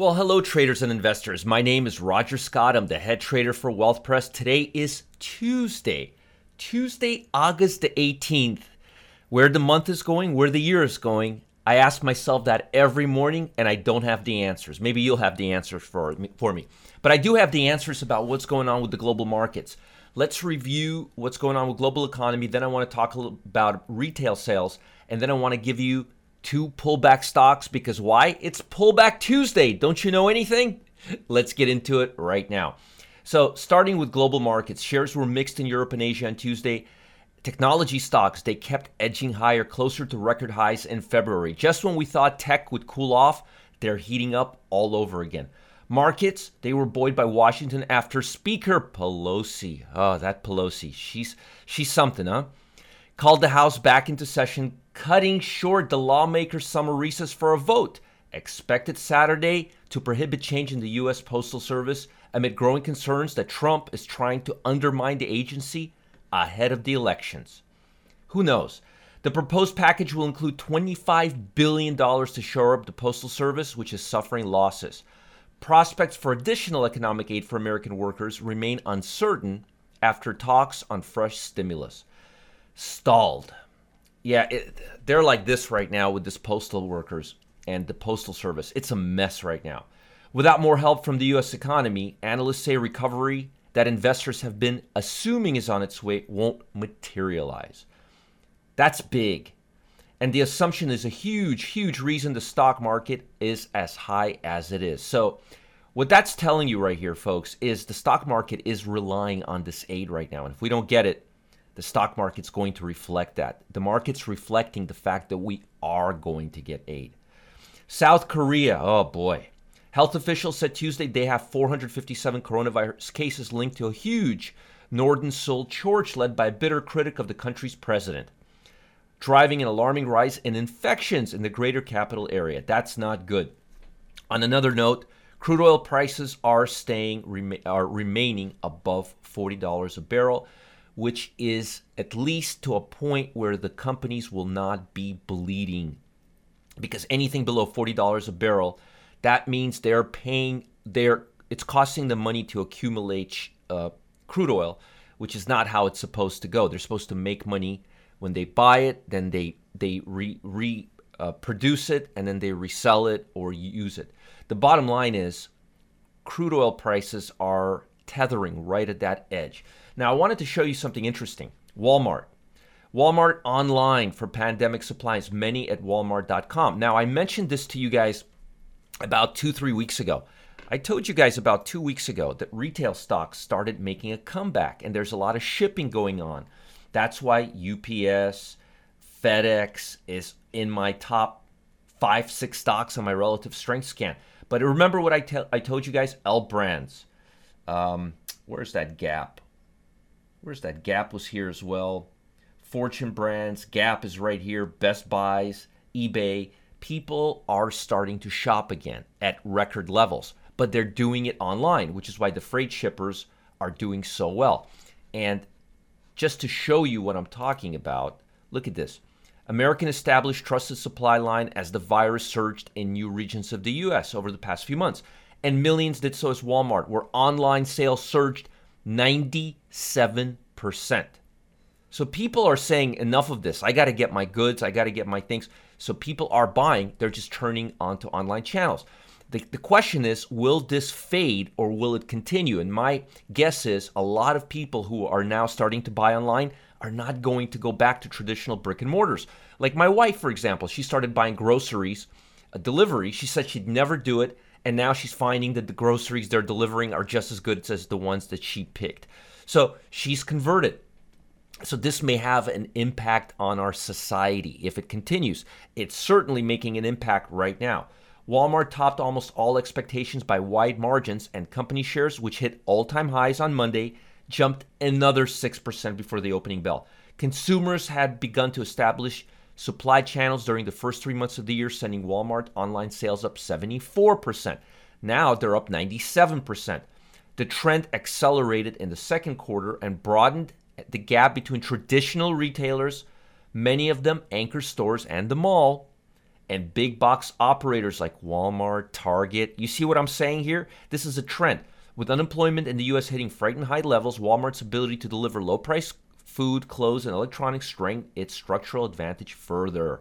Well, hello, traders and investors. My name is Roger Scott. I'm the head trader for Wealth Press. Today is Tuesday, Tuesday, August the 18th. Where the month is going, where the year is going, I ask myself that every morning, and I don't have the answers. Maybe you'll have the answers for me, for me. But I do have the answers about what's going on with the global markets. Let's review what's going on with global economy. Then I want to talk about retail sales, and then I want to give you two pullback stocks because why? It's pullback Tuesday. Don't you know anything? Let's get into it right now. So, starting with global markets, shares were mixed in Europe and Asia on Tuesday. Technology stocks, they kept edging higher, closer to record highs in February. Just when we thought tech would cool off, they're heating up all over again. Markets, they were buoyed by Washington after Speaker Pelosi. Oh, that Pelosi. She's she's something, huh? Called the House back into session, cutting short the lawmakers' summer recess for a vote expected Saturday to prohibit change in the U.S. Postal Service amid growing concerns that Trump is trying to undermine the agency ahead of the elections. Who knows? The proposed package will include $25 billion to shore up the Postal Service, which is suffering losses. Prospects for additional economic aid for American workers remain uncertain after talks on fresh stimulus. Stalled yeah, it, they're like this right now with this postal workers and the postal service. It's a mess right now. Without more help from the U.S. economy, analysts say recovery that investors have been assuming is on its way won't materialize. That's big. And the assumption is a huge, huge reason the stock market is as high as it is. So, what that's telling you right here, folks, is the stock market is relying on this aid right now. And if we don't get it, the stock market's going to reflect that. The market's reflecting the fact that we are going to get aid. South Korea, oh boy. Health officials said Tuesday they have 457 coronavirus cases linked to a huge Norden Seoul church led by a bitter critic of the country's president, driving an alarming rise in infections in the greater capital area. That's not good. On another note, crude oil prices are staying are remaining above $40 a barrel which is at least to a point where the companies will not be bleeding. Because anything below $40 a barrel, that means they're paying their it's costing them money to accumulate uh, crude oil, which is not how it's supposed to go. They're supposed to make money when they buy it, then they they re, re uh, produce it, and then they resell it or use it. The bottom line is, crude oil prices are tethering right at that edge. Now, I wanted to show you something interesting. Walmart. Walmart online for pandemic supplies, many at walmart.com. Now, I mentioned this to you guys about two, three weeks ago. I told you guys about two weeks ago that retail stocks started making a comeback and there's a lot of shipping going on. That's why UPS, FedEx is in my top five, six stocks on my relative strength scan. But remember what I, te- I told you guys? L Brands. Um, where's that gap? Where's that? Gap was here as well. Fortune Brands, Gap is right here. Best Buys, eBay. People are starting to shop again at record levels, but they're doing it online, which is why the freight shippers are doing so well. And just to show you what I'm talking about, look at this. American established trusted supply line as the virus surged in new regions of the US over the past few months. And millions did so as Walmart, where online sales surged 97%. So people are saying, enough of this. I got to get my goods. I got to get my things. So people are buying. They're just turning onto online channels. The, the question is, will this fade or will it continue? And my guess is a lot of people who are now starting to buy online are not going to go back to traditional brick and mortars. Like my wife, for example, she started buying groceries, a delivery. She said she'd never do it and now she's finding that the groceries they're delivering are just as good as the ones that she picked. So she's converted. So this may have an impact on our society if it continues. It's certainly making an impact right now. Walmart topped almost all expectations by wide margins, and company shares, which hit all time highs on Monday, jumped another 6% before the opening bell. Consumers had begun to establish supply channels during the first three months of the year, sending Walmart online sales up 74%. Now they're up 97%. The trend accelerated in the second quarter and broadened the gap between traditional retailers, many of them anchor stores and the mall, and big box operators like Walmart, Target. You see what I'm saying here? This is a trend. With unemployment in the US hitting frightened high levels, Walmart's ability to deliver low price food, clothes, and electronics strengthen its structural advantage further.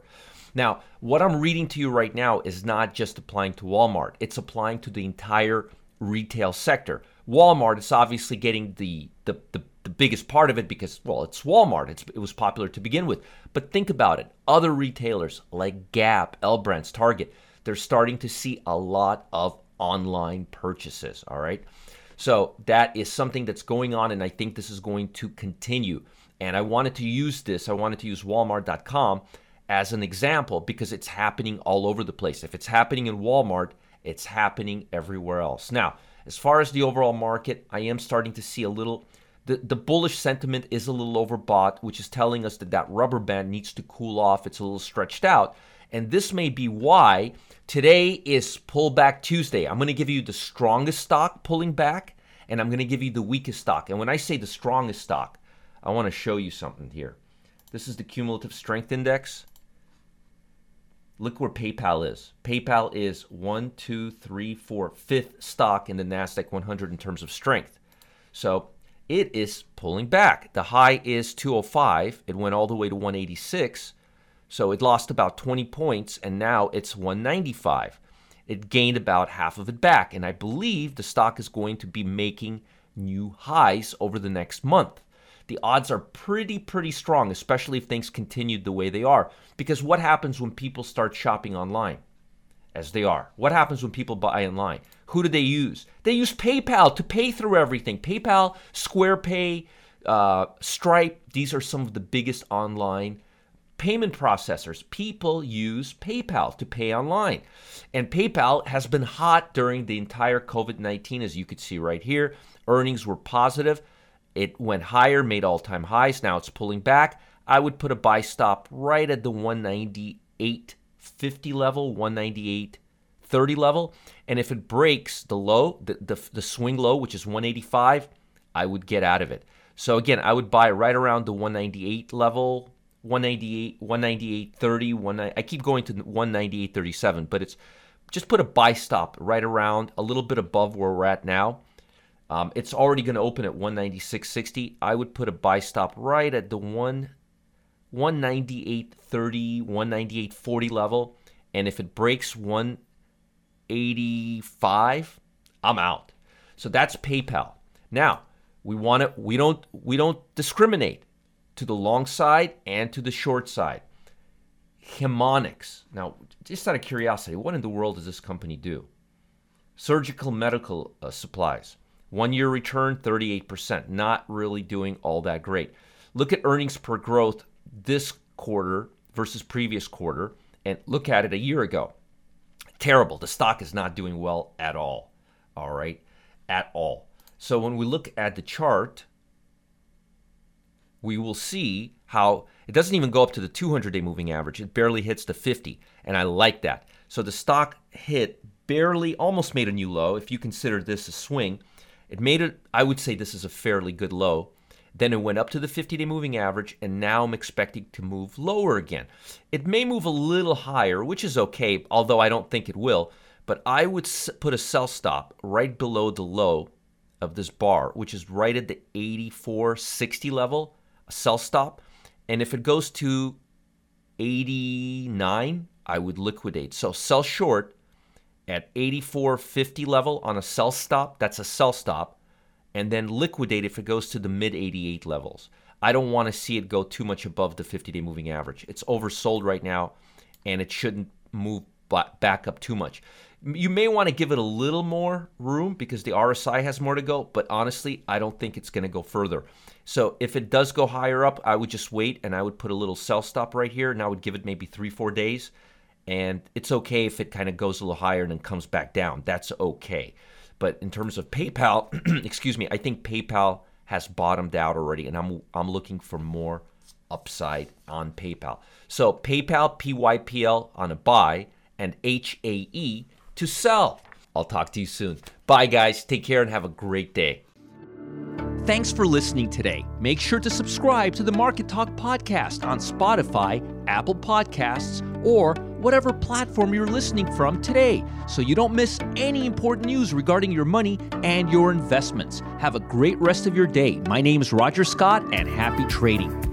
Now, what I'm reading to you right now is not just applying to Walmart, it's applying to the entire retail sector. Walmart is obviously getting the, the, the, the biggest part of it because, well, it's Walmart. It's, it was popular to begin with. But think about it other retailers like Gap, L Brands, Target, they're starting to see a lot of online purchases. All right. So that is something that's going on, and I think this is going to continue. And I wanted to use this, I wanted to use Walmart.com as an example because it's happening all over the place. If it's happening in Walmart, it's happening everywhere else. Now, as far as the overall market, I am starting to see a little the, the bullish sentiment is a little overbought, which is telling us that that rubber band needs to cool off. It's a little stretched out. And this may be why today is pullback Tuesday. I'm going to give you the strongest stock pulling back, and I'm going to give you the weakest stock. And when I say the strongest stock, I want to show you something here. This is the cumulative strength index. Look where PayPal is. PayPal is one, two, three, four, fifth stock in the NASDAQ 100 in terms of strength. So it is pulling back. The high is 205. It went all the way to 186. So it lost about 20 points, and now it's 195. It gained about half of it back, and I believe the stock is going to be making new highs over the next month. The odds are pretty, pretty strong, especially if things continued the way they are. Because what happens when people start shopping online? As they are. What happens when people buy online? Who do they use? They use PayPal to pay through everything. PayPal, Square Pay, uh, Stripe, these are some of the biggest online payment processors. People use PayPal to pay online. And PayPal has been hot during the entire COVID 19, as you could see right here. Earnings were positive. It went higher, made all time highs. Now it's pulling back. I would put a buy stop right at the 198.50 level, 198.30 level. And if it breaks the low, the, the, the swing low, which is 185, I would get out of it. So again, I would buy right around the 198 level, 198, 198.30, 1, I keep going to 198.37, but it's just put a buy stop right around a little bit above where we're at now. Um, it's already going to open at 196.60. I would put a buy stop right at the 1 198.30, 198.40 level. And if it breaks 1 85 i'm out so that's paypal now we want to we don't we don't discriminate to the long side and to the short side Haemonetics. now just out of curiosity what in the world does this company do surgical medical uh, supplies one year return 38% not really doing all that great look at earnings per growth this quarter versus previous quarter and look at it a year ago terrible. The stock is not doing well at all. All right, at all. So when we look at the chart, we will see how it doesn't even go up to the 200 day moving average. It barely hits the 50, and I like that. So the stock hit barely, almost made a new low. If you consider this a swing, it made it, I would say this is a fairly good low. Then it went up to the 50 day moving average, and now I'm expecting to move lower again. It may move a little higher, which is okay, although I don't think it will. But I would put a sell stop right below the low of this bar, which is right at the 84.60 level, a sell stop. And if it goes to 89, I would liquidate. So sell short at 84.50 level on a sell stop. That's a sell stop and then liquidate if it goes to the mid 88 levels. I don't want to see it go too much above the 50 day moving average. It's oversold right now, and it shouldn't move back up too much. You may want to give it a little more room because the RSI has more to go, but honestly, I don't think it's going to go further. So if it does go higher up, I would just wait and I would put a little sell stop right here, and I would give it maybe three, four days And it's okay if it kind of goes a little higher and then comes back down. That's okay. But in terms of PayPal, excuse me, I think PayPal has bottomed out already, and I'm I'm looking for more upside on PayPal. So PayPal, PYPL on a buy, and HAE to sell. I'll talk to you soon. Bye, guys. Take care and have a great day. Thanks for listening today. Make sure to subscribe to the Market Talk podcast on Spotify, Apple Podcasts, or whatever platform you're listening from today so you don't miss any important news regarding your money and your investments. Have a great rest of your day. My name is Roger Scott, and happy trading.